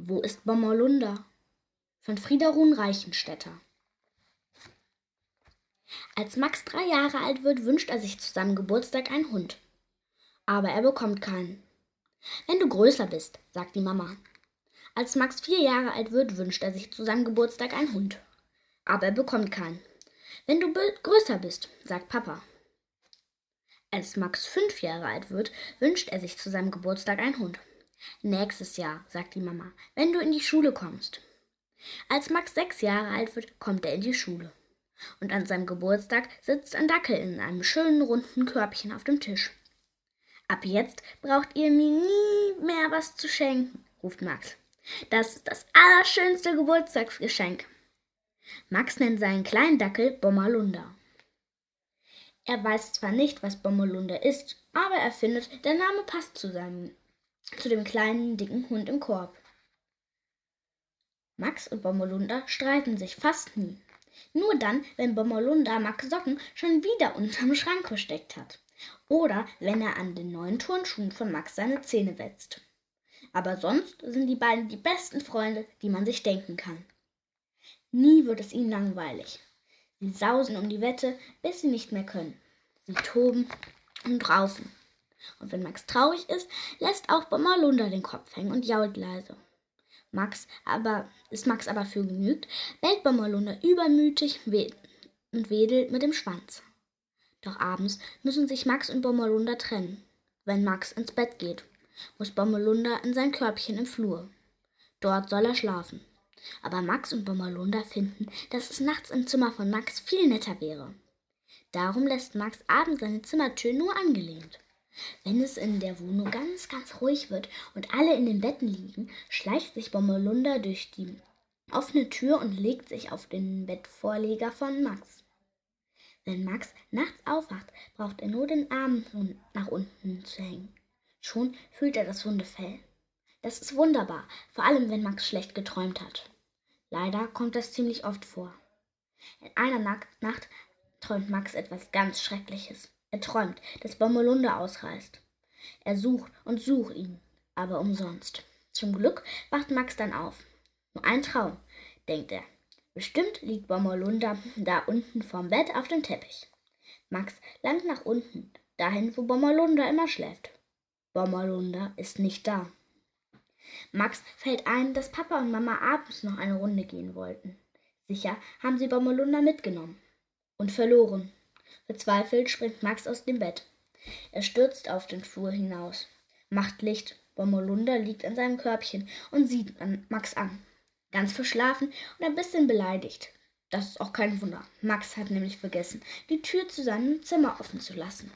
Wo ist Bommerlunder? von Frieda Ruhn Reichenstädter. Als Max drei Jahre alt wird, wünscht er sich zu seinem Geburtstag einen Hund. Aber er bekommt keinen. Wenn du größer bist, sagt die Mama. Als Max vier Jahre alt wird, wünscht er sich zu seinem Geburtstag einen Hund. Aber er bekommt keinen. Wenn du größer bist, sagt Papa. Als Max fünf Jahre alt wird, wünscht er sich zu seinem Geburtstag einen Hund. Nächstes Jahr, sagt die Mama, wenn du in die Schule kommst. Als Max sechs Jahre alt wird, kommt er in die Schule. Und an seinem Geburtstag sitzt ein Dackel in einem schönen runden Körbchen auf dem Tisch. Ab jetzt braucht ihr mir nie mehr was zu schenken, ruft Max. Das ist das allerschönste Geburtstagsgeschenk. Max nennt seinen kleinen Dackel Bommerlunder. Er weiß zwar nicht, was Bommerlunder ist, aber er findet, der Name passt zu seinem, zu dem kleinen, dicken Hund im Korb. Max und Bommerlunder streiten sich fast nie. Nur dann, wenn Bommerlunder Max Socken schon wieder unterm Schrank versteckt hat. Oder wenn er an den neuen Turnschuhen von Max seine Zähne wetzt. Aber sonst sind die beiden die besten Freunde, die man sich denken kann. Nie wird es ihnen langweilig. Sie sausen um die Wette, bis sie nicht mehr können. Sie toben und raufen. Und wenn Max traurig ist, lässt auch Bommerlunder den Kopf hängen und jault leise. Max aber, ist Max aber für genügt, bellt Bommerlunder übermütig und wedelt mit dem Schwanz. Doch abends müssen sich Max und Bommerlunder trennen. Wenn Max ins Bett geht, muss Bommerlunder in sein Körbchen im Flur. Dort soll er schlafen. Aber Max und Bommerlunder finden, dass es nachts im Zimmer von Max viel netter wäre. Darum lässt Max abends seine Zimmertür nur angelehnt. Wenn es in der Wohnung ganz, ganz ruhig wird und alle in den Betten liegen, schleicht sich Bommerlunder durch die offene Tür und legt sich auf den Bettvorleger von Max. Wenn Max nachts aufwacht, braucht er nur den Arm nach unten zu hängen. Schon fühlt er das Hundefell. Das ist wunderbar, vor allem wenn Max schlecht geträumt hat. Leider kommt das ziemlich oft vor. In einer Nacht träumt Max etwas ganz Schreckliches. Er träumt, dass Bommelunder ausreißt. Er sucht und sucht ihn, aber umsonst. Zum Glück wacht Max dann auf. Nur ein Traum, denkt er. Bestimmt liegt Bommerlunder da unten vorm Bett auf dem Teppich. Max langt nach unten, dahin, wo Bommerlunder immer schläft. Bommerlunder ist nicht da. Max fällt ein, dass Papa und Mama abends noch eine Runde gehen wollten. Sicher haben sie Bommerlunder mitgenommen und verloren. Verzweifelt springt Max aus dem Bett. Er stürzt auf den Flur hinaus, macht Licht. Bommerlunder liegt an seinem Körbchen und sieht Max an ganz verschlafen und ein bisschen beleidigt. Das ist auch kein Wunder. Max hat nämlich vergessen, die Tür zu seinem Zimmer offen zu lassen.